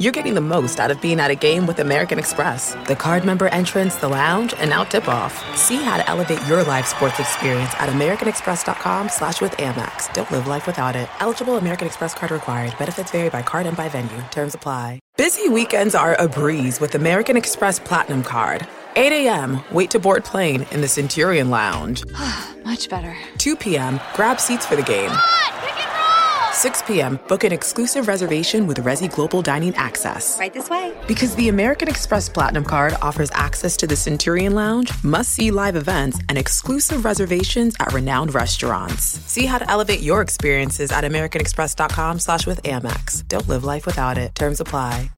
you're getting the most out of being at a game with American Express. The card member entrance, the lounge, and now tip-off. See how to elevate your live sports experience at americanexpress.com slash with Amex. Don't live life without it. Eligible American Express card required. Benefits vary by card and by venue. Terms apply. Busy weekends are a breeze with American Express Platinum Card. 8 a.m., wait to board plane in the Centurion Lounge. Much better. 2 p.m., grab seats for the game. 6 p.m., book an exclusive reservation with Resy Global Dining Access. Right this way. Because the American Express Platinum Card offers access to the Centurion Lounge, must see live events, and exclusive reservations at renowned restaurants. See how to elevate your experiences at AmericanExpress.com slash with Amex. Don't live life without it. Terms apply.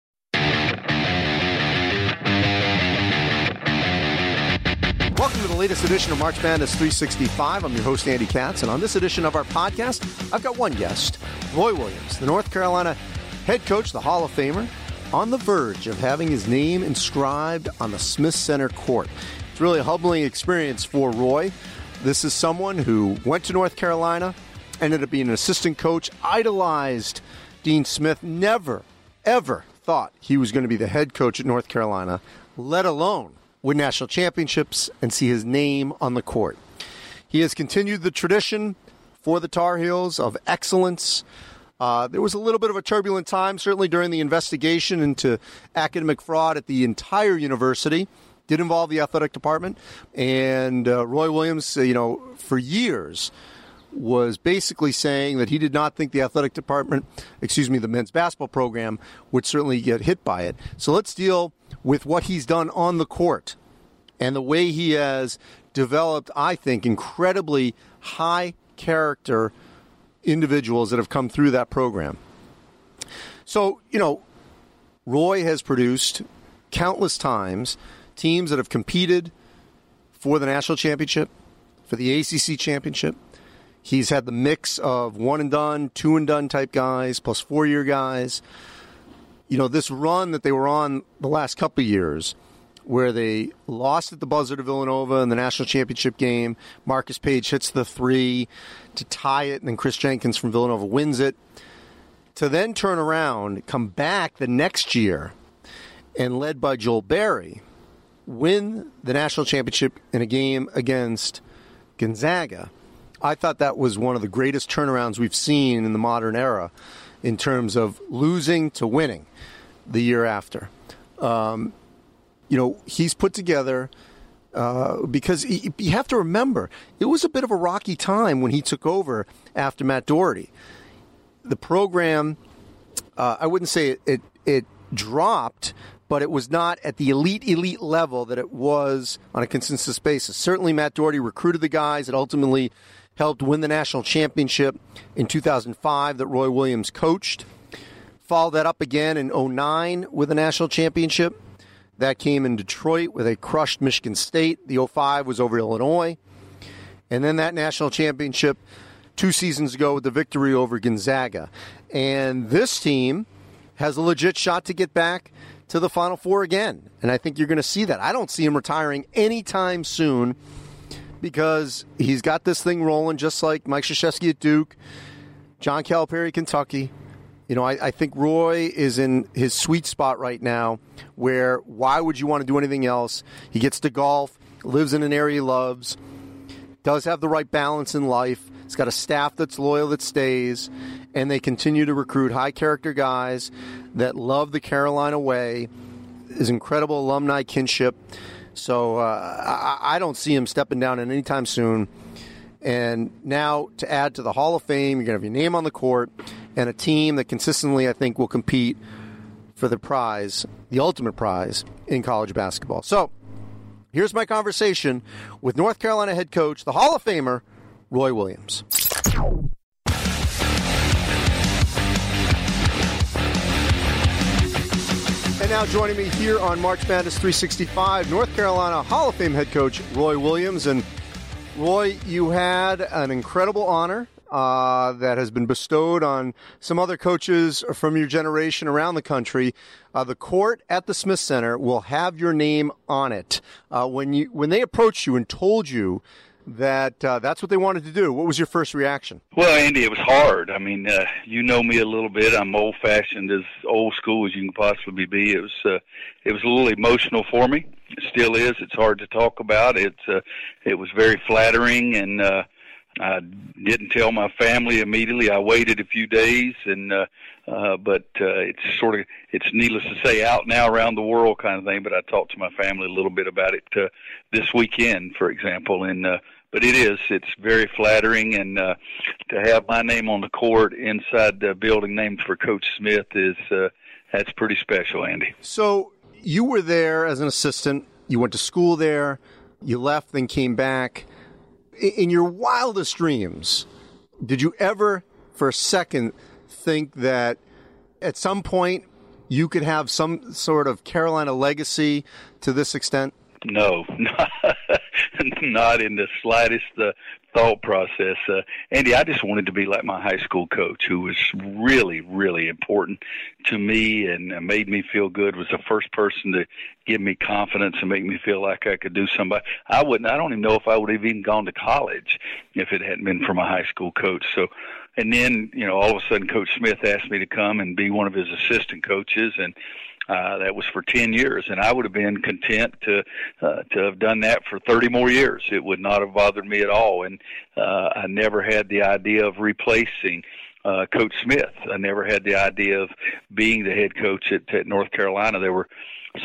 Welcome to the latest edition of March Madness 365. I'm your host, Andy Katz, and on this edition of our podcast, I've got one guest, Roy Williams, the North Carolina head coach, the Hall of Famer, on the verge of having his name inscribed on the Smith Center court. It's really a humbling experience for Roy. This is someone who went to North Carolina, ended up being an assistant coach, idolized Dean Smith, never, ever thought he was going to be the head coach at North Carolina, let alone win national championships and see his name on the court. He has continued the tradition for the Tar Heels of excellence. Uh, there was a little bit of a turbulent time, certainly during the investigation into academic fraud at the entire university. Did involve the athletic department, and uh, Roy Williams, uh, you know, for years was basically saying that he did not think the athletic department, excuse me, the men's basketball program would certainly get hit by it. So let's deal with what he's done on the court and the way he has developed, I think, incredibly high character individuals that have come through that program. So, you know, Roy has produced countless times teams that have competed for the national championship, for the ACC championship. He's had the mix of one and done, two and done type guys, plus four year guys. You know, this run that they were on the last couple years, where they lost at the buzzer to Villanova in the national championship game. Marcus Paige hits the three to tie it, and then Kris Jenkins from Villanova wins it. To then turn around, come back the next year, and led by Joel Berry, win the national championship in a game against Gonzaga. I thought that was one of the greatest turnarounds we've seen in the modern era in terms of losing to winning the year after. Um, you know, he's put together uh, because he, you have to remember it was a bit of a rocky time when he took over after Matt Doherty. The program, uh, I wouldn't say it, it, it dropped, but it was not at the elite elite level that it was on a consensus basis. Certainly, Matt Doherty recruited the guys that ultimately helped win the national championship in 2005 that Roy Williams coached. Followed that up again in 09 with a national championship. That came in Detroit with a crushed Michigan State. The 05 was over Illinois. And then that national championship two seasons ago with the victory over Gonzaga. And this team has a legit shot to get back to the Final Four again. And I think you're going to see that. I don't see him retiring anytime soon because he's got this thing rolling just like Mike Krzyzewski at Duke, John Calipari, Kentucky. You know, I, I, think Roy is in his sweet spot right now where why would you want to do anything else? He gets to golf, lives in an area he loves, does have the right balance in life. He's got a staff that's loyal that stays, and they continue to recruit high character guys that love the Carolina way, his incredible alumni kinship. So uh, I, I don't see him stepping down anytime soon. And now to add to the Hall of Fame, you're going to have your name on the court and a team that consistently, I think, will compete for the prize, the ultimate prize in college basketball. So here's my conversation with North Carolina head coach, the Hall of Famer, Roy Williams. Now joining me here on March Madness 365, North Carolina Hall of Fame head coach Roy Williams. And Roy, you had an incredible honor uh, that has been bestowed on some other coaches from your generation around the country. Uh, the court at the Smith Center will have your name on it. Uh, when you when they approached you and told you that uh, that's what they wanted to do. What was your first reaction? Well, Andy, it was hard. I mean, uh, you know me a little bit. I'm old-fashioned, as old school as you can possibly be. It was uh, it was a little emotional for me. It still is. It's hard to talk about. It's uh, it was very flattering, and uh, I didn't tell my family immediately. I waited a few days, and uh, uh, but uh, it's sort of it's needless to say out now around the world kind of thing. But I talked to my family a little bit about it uh, this weekend, for example, and uh, but it is it's very flattering, and uh, to have my name on the court inside the building named for Coach Smith is uh, that's pretty special, Andy. So you were there as an assistant. You went to school there. You left, then came back. In your wildest dreams, did you ever, for a second, think that at some point you could have some sort of Carolina legacy to this extent? No, not, not in the slightest thought process. Uh, Andy, I just wanted to be like my high school coach, who was really, really important to me and made me feel good. Was the first person to give me confidence and make me feel like I could do somebody. I wouldn't. I don't even know if I would have even gone to college if it hadn't been for my high school coach. So and then you know all of a sudden coach smith asked me to come and be one of his assistant coaches and uh, that was for 10 years, and I would have been content to uh, to have done that for 30 more years. It would not have bothered me at all, and uh, I never had the idea of replacing uh, Coach Smith. I never had the idea of being the head coach at, at North Carolina. There were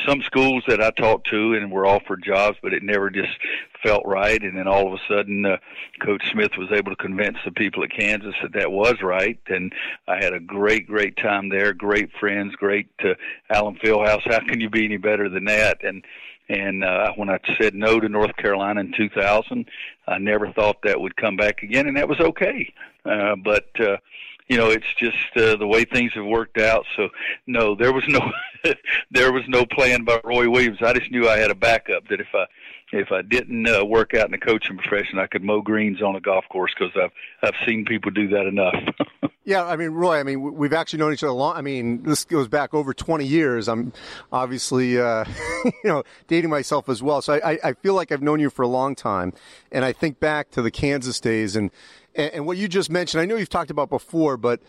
some schools that I talked to and were offered jobs, but it never just felt right. And then all of a sudden, uh, Coach Smith was able to convince the people at Kansas that that was right. And I had a great, great time there. Great friends, great uh, Allen Fieldhouse. How can you be any better than that? And and uh, when I said no to North Carolina in 2000, I never thought that would come back again, and that was okay. Uh, but uh, you know, it's just uh, the way things have worked out. So, no, there was no there was no plan by Roy Williams. I just knew I had a backup that if I if I didn't uh, work out in the coaching profession, I could mow greens on a golf course because I've I've seen people do that enough. yeah, I mean, Roy, I mean, we've actually known each other a long. I mean, this goes back over 20 years. I'm obviously, uh, you know, dating myself as well. So I, I feel like I've known you for a long time, and I think back to the Kansas days and and, and what you just mentioned, I know you've talked about before, but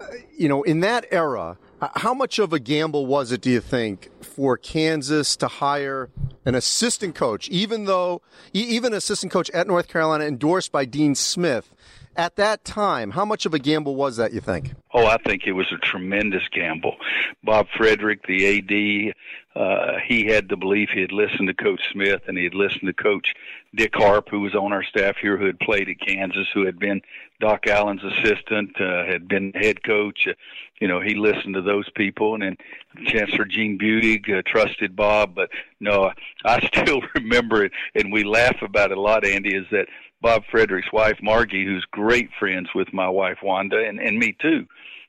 uh, you know, in that era, how much of a gamble was it, do you think, for Kansas to hire an assistant coach, even though, even assistant coach at North Carolina endorsed by Dean Smith? At that time, how much of a gamble was that, you think? Oh, I think it was a tremendous gamble. Bob Frederick, the AD, uh, he had the belief he had listened to Coach Smith and he had listened to Coach Dick Harp, who was on our staff here, who had played at Kansas, who had been Doc Allen's assistant, uh, had been head coach. Uh, you know, he listened to those people, and then Chancellor Gene Budig uh, trusted Bob. But no, I still remember it, and we laugh about it a lot. Andy is that Bob Frederick's wife Margie, who's great friends with my wife Wanda, and and me too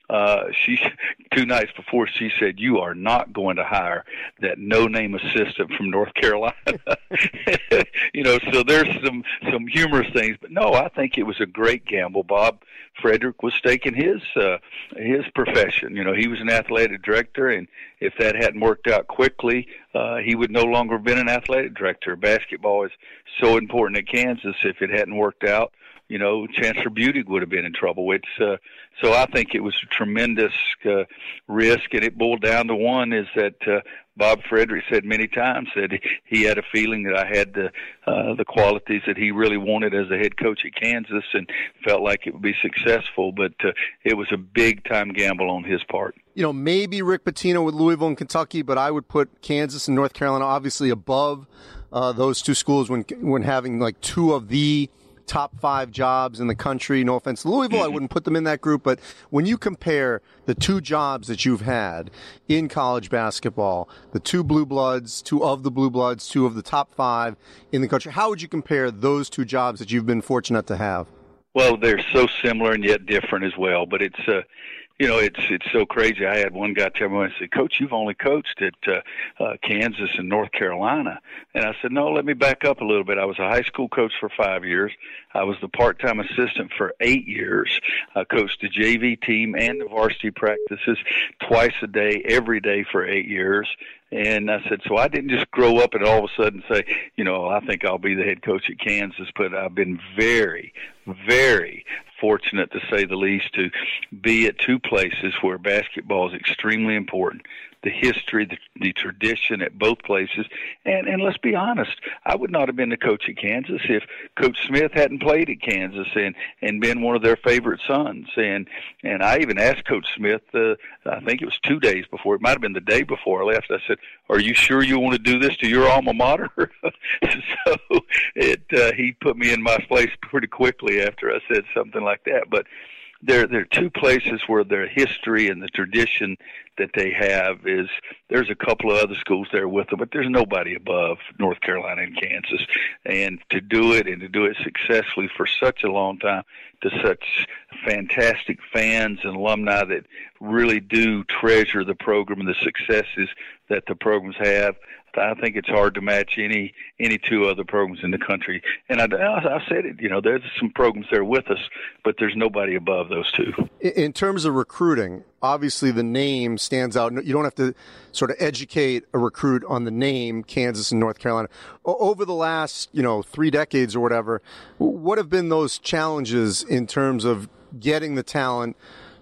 uh, she two nights before she said, "You are not going to hire that no-name assistant from North Carolina." you know, so there's some some humorous things, but no, I think it was a great gamble. Bob Frederick was taking his uh, his profession. You know, he was an athletic director, and if that hadn't worked out quickly, uh, he would no longer have been an athletic director. Basketball is so important at Kansas. If it hadn't worked out, you know, Chancellor Budig would have been in trouble. It's uh, so I think it was a tremendous uh, risk, and it boiled down to one: is that uh, Bob Frederick said many times that he had a feeling that I had the uh, the qualities that he really wanted as a head coach at Kansas, and felt like it would be successful. But uh, it was a big time gamble on his part. You know, maybe Rick Pitino with Louisville and Kentucky, but I would put Kansas and North Carolina obviously above uh, those two schools when when having like two of the top five jobs in the country. No offense to Louisville, I wouldn't put them in that group. But when you compare the two jobs that you've had in college basketball, the two blue bloods, two of the blue bloods, two of the top five in the country, how would you compare those two jobs that you've been fortunate to have? Well, they're so similar and yet different as well. But it's uh, you know, it's it's so crazy. I had one guy tell me, I said, "Coach, you've only coached at uh, uh, Kansas and North Carolina," and I said, "No, let me back up a little bit. I was a high school coach for five years. I was the part-time assistant for eight years. I coached the JV team and the varsity practices twice a day, every day for eight years." And I said, so I didn't just grow up and all of a sudden say, you know, I think I'll be the head coach at Kansas, but I've been very, very fortunate to say the least to be at two places where basketball is extremely important the history, the, the tradition at both places. And and let's be honest, I would not have been the coach at Kansas if Coach Smith hadn't played at Kansas and and been one of their favorite sons. And and I even asked Coach Smith, uh, I think it was two days before, it might have been the day before I left. I said, "Are you sure you want to do this to your alma mater?" so it uh, he put me in my place pretty quickly after I said something like that. But there there are two places where their history and the tradition that they have is there's a couple of other schools there with them, but there's nobody above North Carolina and Kansas. And to do it and to do it successfully for such a long time to such fantastic fans and alumni that really do treasure the program and the successes that the programs have. I think it's hard to match any any two other programs in the country. And I, I said it, you know, there's some programs there with us, but there's nobody above those two. In terms of recruiting, obviously the name stands out. You don't have to sort of educate a recruit on the name Kansas and North Carolina. Over the last, you know, three decades or whatever, what have been those challenges in terms of getting the talent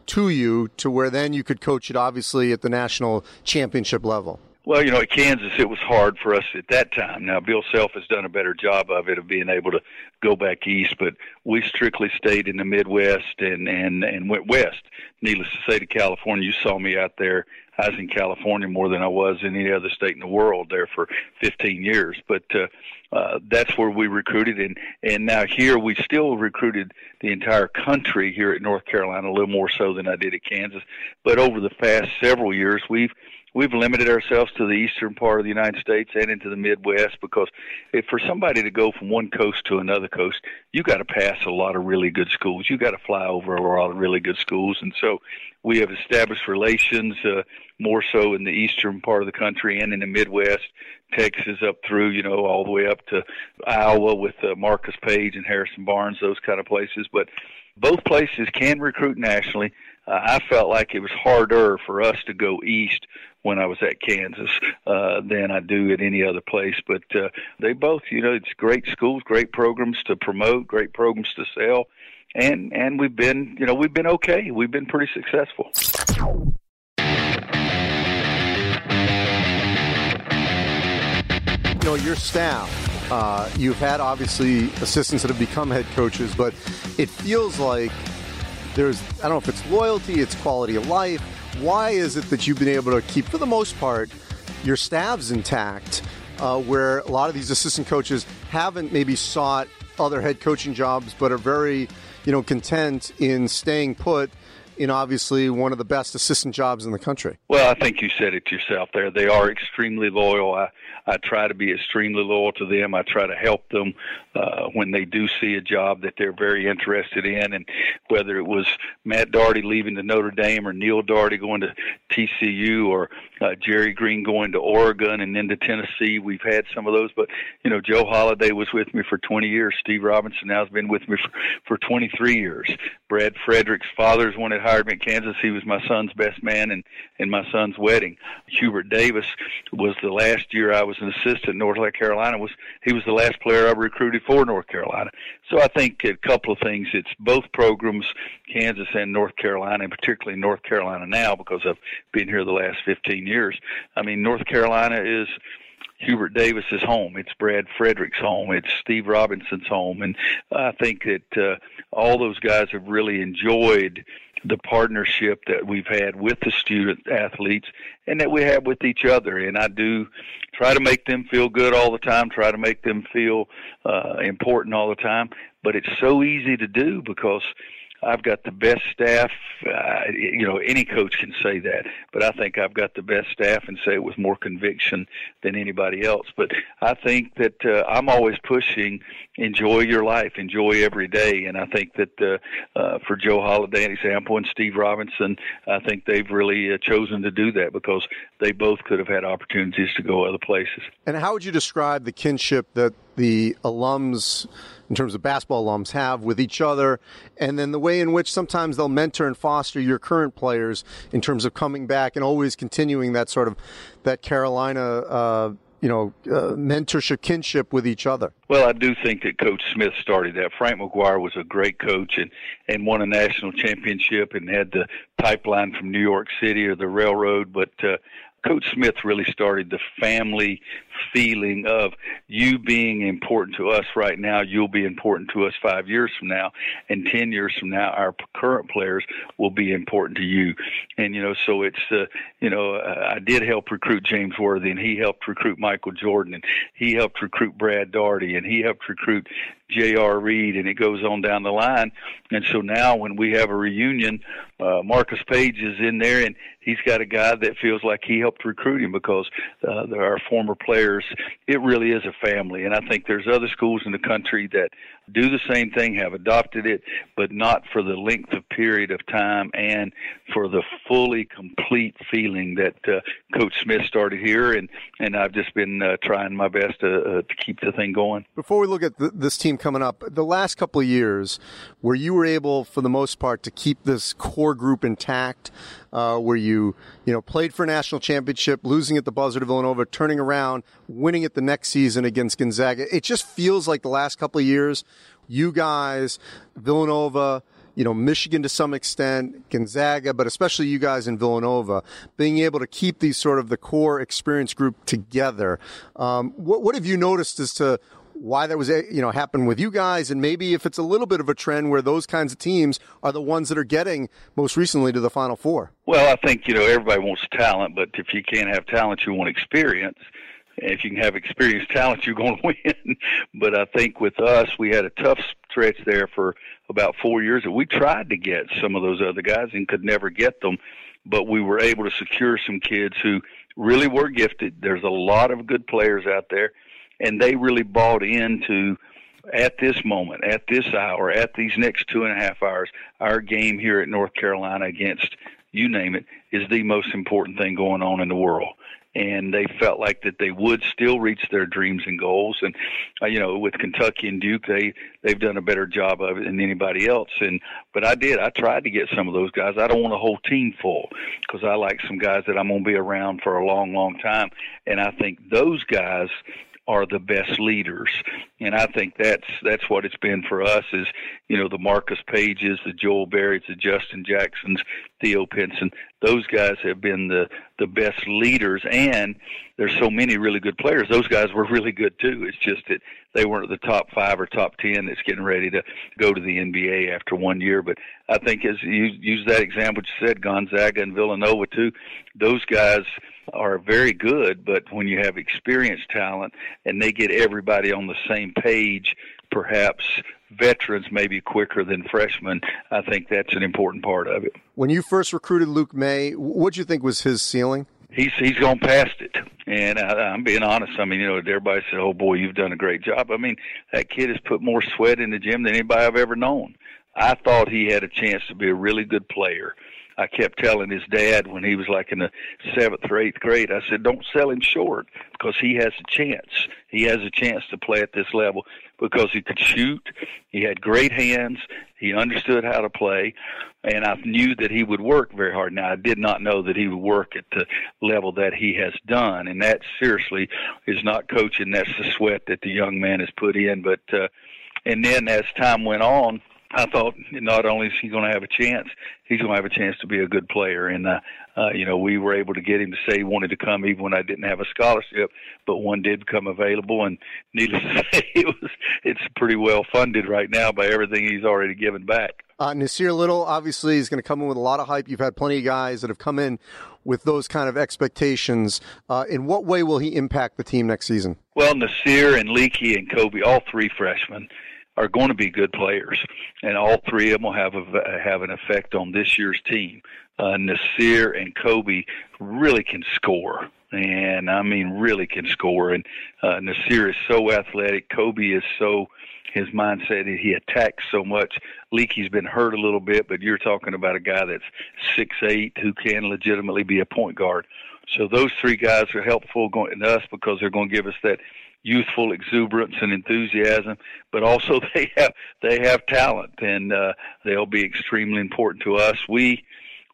to you to where then you could coach it obviously at the national championship level? Well, you know, at Kansas, it was hard for us at that time. Now, Bill Self has done a better job of it of being able to go back east, but we strictly stayed in the Midwest and and and went west. Needless to say, to California, you saw me out there. I was in California more than I was in any other state in the world there for 15 years. But uh, uh, that's where we recruited, and and now here we still recruited the entire country here at North Carolina a little more so than I did at Kansas. But over the past several years, we've we've limited ourselves to the eastern part of the United States and into the Midwest because if for somebody to go from one coast to another coast, you got to pass a lot of really good schools. You got to fly over a lot of really good schools, and so we have established relations uh, more so in the eastern part of the country and in the Midwest, Texas up through you know all the way up to Iowa with uh, Marcus Paige and Harrison Barnes, those kind of places, but. Both places can recruit nationally. Uh, I felt like it was harder for us to go east when I was at Kansas uh, than I do at any other place. But uh, they both, you know, it's great schools, great programs to promote, great programs to sell, and and we've been, you know, we've been okay. We've been pretty successful. You know, your staff. Uh, you've had obviously assistants that have become head coaches, but it feels like there's I don't know if it's loyalty, it's quality of life. Why is it that you've been able to keep, for the most part, your staffs intact, uh, where a lot of these assistant coaches haven't maybe sought other head coaching jobs, but are very, you know, content in staying put in obviously one of the best assistant jobs in the country. Well, I think you said it yourself there. They are extremely loyal. I, I try to be extremely loyal to them. I try to help them uh, when they do see a job that they're very interested in. And whether it was Matt Doherty leaving to Notre Dame or Neil Dougherty going to TCU or uh, Jerry Green going to Oregon and then to Tennessee, we've had some of those. But, you know, Joe Holladay was with me for 20 years. Steve Robinson now has been with me for, for 23 years. Brad Frederick's father's one hired me in Kansas. He was my son's best man in, in my son's wedding. Hubert Davis was the last year I was an assistant in North Carolina. Was he was the last player I recruited for North Carolina. So I think a couple of things. It's both programs, Kansas and North Carolina, and particularly North Carolina now because I've been here the last 15 years. I mean, North Carolina is Hubert Davis's home. It's Brad Frederick's home. It's Steve Robinson's home, and I think that uh, all those guys have really enjoyed the partnership that we've had with the student athletes and that we have with each other. And I do try to make them feel good all the time, try to make them feel uh, important all the time. But it's so easy to do because I've got the best staff. Uh, you know, any coach can say that, but I think I've got the best staff and say it with more conviction than anybody else. But I think that uh, I'm always pushing enjoy your life, enjoy every day, and I think that uh, uh, for Joe Holladay, an example, and Steve Robinson, I think they've really uh, chosen to do that because they both could have had opportunities to go other places. And how would you describe the kinship that the alums in terms of basketball alums have with each other, and then the way in which sometimes they'll mentor and foster your current players in terms of coming back and always continuing that sort of that Carolina. Uh, you know, uh, mentorship, kinship with each other. Well, I do think that Coach Smith started that. Frank McGuire was a great coach and and won a national championship and had the pipeline from New York City or the railroad. But uh, Coach Smith really started the family feeling of you being important to us right now, you'll be important to us five years from now, and 10 years from now, our current players will be important to you. And, you know, so it's, uh, you know, I did help recruit James Worthy, and he helped recruit Michael Jordan, and he helped recruit Brad Daugherty, and he helped recruit J.R. Reid, and it goes on down the line. And so now when we have a reunion, uh, Marcus Paige is in there, and he's got a guy that feels like he helped recruit him because uh, there are former players. It really is a family, and I think there's other schools in the country that do the same thing, have adopted it, but not for the length of period of time and for the fully complete feeling that uh, Coach Smith started here, and and I've just been uh, trying my best to, uh, to keep the thing going. Before we look at th- this team coming up, the last couple of years, where you were able, for the most part, to keep this core group intact, uh, where you you know played for a national championship, losing at the buzzer to Villanova, turning around, winning it the next season against Gonzaga. It just feels like the last couple of years, you guys, Villanova you know, Michigan to some extent, Gonzaga, but especially you guys in Villanova, being able to keep these sort of the core experience group together. Um, what, what have you noticed as to why that was eh, you know happened with you guys, and maybe if it's a little bit of a trend where those kinds of teams are the ones that are getting most recently to the Final Four. Well, I think you know everybody wants talent, but if you can't have talent, you want experience. if you can have experienced talent, you're going to win. but I think with us, we had a tough stretch there for about four years that we tried to get some of those other guys and could never get them. But we were able to secure some kids who really were gifted. There's a lot of good players out there and they really bought into at this moment, at this hour, at these next two and a half hours, our game here at North Carolina against you name it is the most important thing going on in the world. And they felt like that they would still reach their dreams and goals. And uh, you know, with Kentucky and Duke, they they've done a better job of it than anybody else. And but I did. I tried to get some of those guys. I don't want a whole team full because I like some guys that I'm going to be around for a long, long time. And I think those guys are the best leaders. And I think that's that's what it's been for us is, you know, the Marcus Paiges, the Joel Berrys, the Justin Jacksons, Theo Pinson. Those guys have been the the best leaders and there's so many really good players. Those guys were really good too. It's just that they weren't the top five or top ten that's getting ready to go to the NBA after one year. But I think as you use that example you said, Gonzaga and Villanova too, those guys are very good, but when you have experienced talent and they get everybody on the same page, perhaps veterans maybe quicker than freshmen. I think that's an important part of it. When you first recruited Luke Maye, what do you think was his ceiling? He's he's gone past it, and I, I'm being honest. I mean, you know, everybody said, "Oh boy, you've done a great job." I mean, that kid has put more sweat in the gym than anybody I've ever known. I thought he had a chance to be a really good player. I kept telling his dad when he was like in the seventh or eighth grade, I said, don't sell him short because he has a chance. He has a chance to play at this level because he could shoot. He had great hands. He understood how to play. And I knew that he would work very hard. Now, I did not know that he would work at the level that he has done. And that seriously is not coaching. That's the sweat that the young man has put in. But, uh, and then as time went on, I thought not only is he going to have a chance, he's going to have a chance to be a good player. And uh, uh, you know, we were able to get him to say he wanted to come even when I didn't have a scholarship, but one did become available. And needless to say, it was it's pretty well funded right now by everything he's already given back. Uh, Nassir Little obviously is going to come in with a lot of hype. You've had plenty of guys that have come in with those kind of expectations. Uh, in what way will he impact the team next season? Well, Nassir and Leaky and Coby, all three freshmen are going to be good players, and all three of them will have a, have an effect on this year's team. Uh, Nassir and Coby really can score, and I mean really can score. And uh, Nassir is so athletic. Coby is so his mindset. He attacks so much. Leaky's been hurt a little bit, but you're talking about a guy that's six eight who can legitimately be a point guard. So those three guys are helpful going to us because they're going to give us that youthful exuberance and enthusiasm, but also they have they have talent, and uh, they'll be extremely important to us. We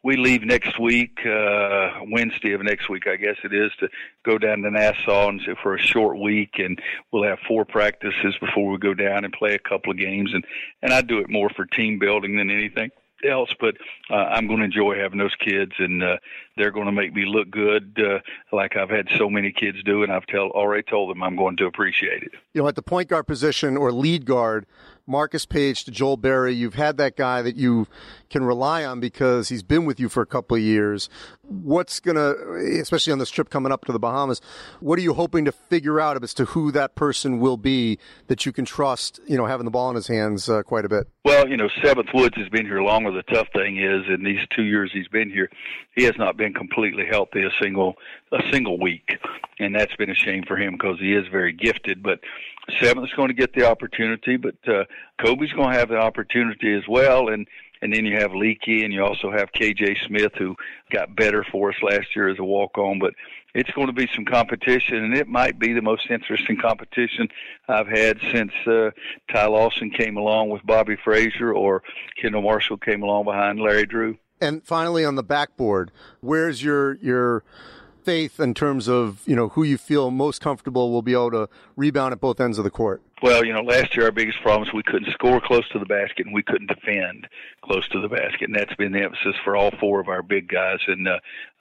we leave next week, uh, Wednesday of next week, I guess it is, to go down to Nassau and for a short week, and we'll have four practices before we go down and play a couple of games, and and I do it more for team building than anything else, but uh, I'm going to enjoy having those kids, and uh, they're going to make me look good, uh, like I've had so many kids do, and I've tell already told them I'm going to appreciate it. You know, at the point guard position or lead guard, Marcus Paige to Joel Berry, you've had that guy that you can rely on because he's been with you for a couple of years. What's going to, especially on this trip coming up to the Bahamas, what are you hoping to figure out as to who that person will be that you can trust, you know, having the ball in his hands uh, quite a bit? Well, you know, Seventh Woods has been here longer. The tough thing is, in these two years he's been here, he has not been completely healthy a single a single week, and that's been a shame for him because he is very gifted. But Seventh's going to get the opportunity, but uh, Coby's going to have the opportunity as well, and and then you have Leaky, and you also have KJ Smith, who got better for us last year as a walk-on. But it's going to be some competition, and it might be the most interesting competition I've had since uh, Ty Lawson came along with Bobby Frasor, or Kendall Marshall came along behind Larry Drew. And finally, on the backboard, where's your your faith in terms of you know who you feel most comfortable will be able to rebound at both ends of the court? Well, you know, last year our biggest problem was we couldn't score close to the basket and we couldn't defend close to the basket, and that's been the emphasis for all four of our big guys. And uh,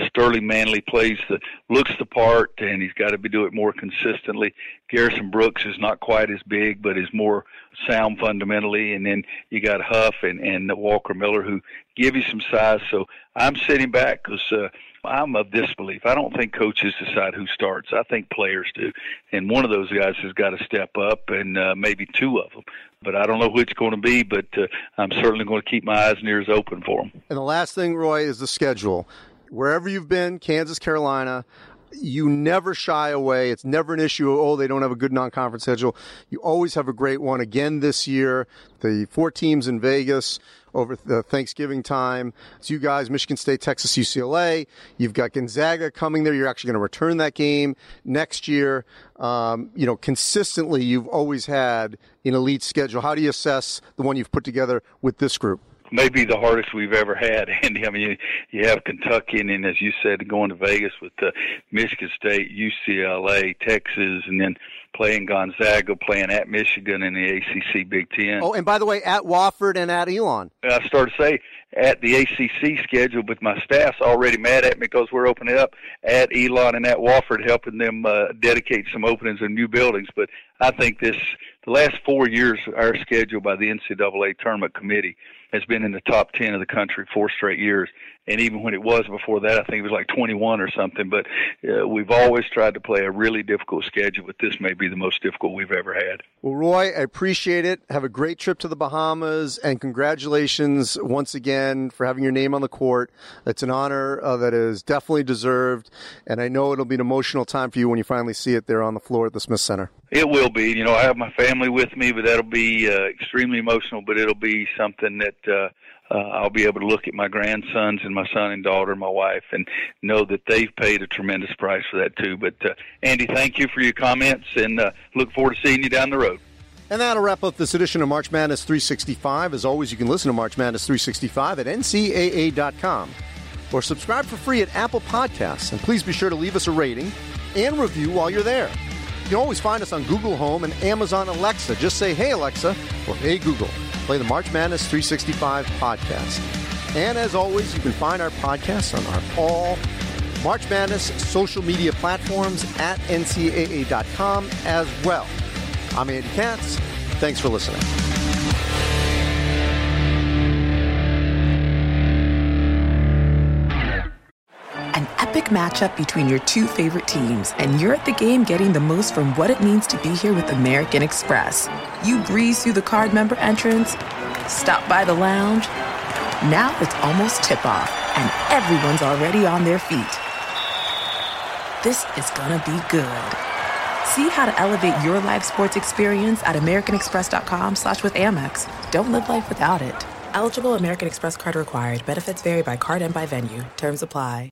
Sterling Manley plays the looks the part, and he's got to be do it more consistently. Garrison Brooks is not quite as big, but is more sound fundamentally. And then you got Huff and and Walker Miller who give you some size. So I'm sitting back because. Uh, I'm of this belief. I don't think coaches decide who starts. I think players do, and one of those guys has got to step up, and uh, maybe two of them. But I don't know who it's going to be. But uh, I'm certainly going to keep my eyes and ears open for them. And the last thing, Roy, is the schedule. Wherever you've been, Kansas, Carolina, you never shy away. It's never an issue. Oh, they don't have a good non-conference schedule. You always have a great one. Again this year, the four teams in Vegas over the Thanksgiving time. It's you guys, Michigan State, Texas, UCLA. You've got Gonzaga coming there. You're actually going to return that game next year. Um, you know, consistently, you've always had an elite schedule. How do you assess the one you've put together with this group? Maybe the hardest we've ever had, Andy. I mean, you, you have Kentucky, and then as you said, going to Vegas with uh, Michigan State, UCLA, Texas, and then playing Gonzaga, playing at Michigan in the ACC Big Ten. Oh, and by the way, at Wofford and at Elon. I started to say at the ACC schedule, but my staff's already mad at me because we're opening up at Elon and at Wofford, helping them uh, dedicate some openings in new buildings. But I think this the last four years, our schedule by the NCAA tournament committee has been in the top 10 of the country four straight years. And even when it was before that, I think it was like 21 or something. But uh, we've always tried to play a really difficult schedule, but this may be the most difficult we've ever had. Well, Roy, I appreciate it. Have a great trip to the Bahamas, and congratulations once again for having your name on the court. It's an honor uh, that is definitely deserved, and I know it'll be an emotional time for you when you finally see it there on the floor at the Smith Center. It will be. You know, I have my family with me, but that'll be uh, extremely emotional. But it'll be something that uh, I'll be able to look at my grandsons and my son and daughter, and my wife, and know that they've paid a tremendous price for that too. But uh, Andy, thank you for your comments, and uh, look forward to seeing you down the road. And that'll wrap up this edition of March Madness 365. As always, you can listen to March Madness 365 at ncaa.com or subscribe for free at Apple Podcasts. And please be sure to leave us a rating and review while you're there. You can always find us on Google Home and Amazon Alexa. Just say, hey, Alexa, or hey, Google. Play the March Madness 365 podcast. And as always, you can find our podcast on our all March Madness social media platforms at ncaa.com as well. I'm Andy Katz. Thanks for listening. Epic matchup between your two favorite teams, and you're at the game getting the most from what it means to be here with American Express. You breeze through the card member entrance, stop by the lounge. Now it's almost tip off, and everyone's already on their feet. This is gonna be good. See how to elevate your live sports experience at americanexpress.com slash with Amex. Don't live life without it. Eligible American Express card required. Benefits vary by card and by venue. Terms apply.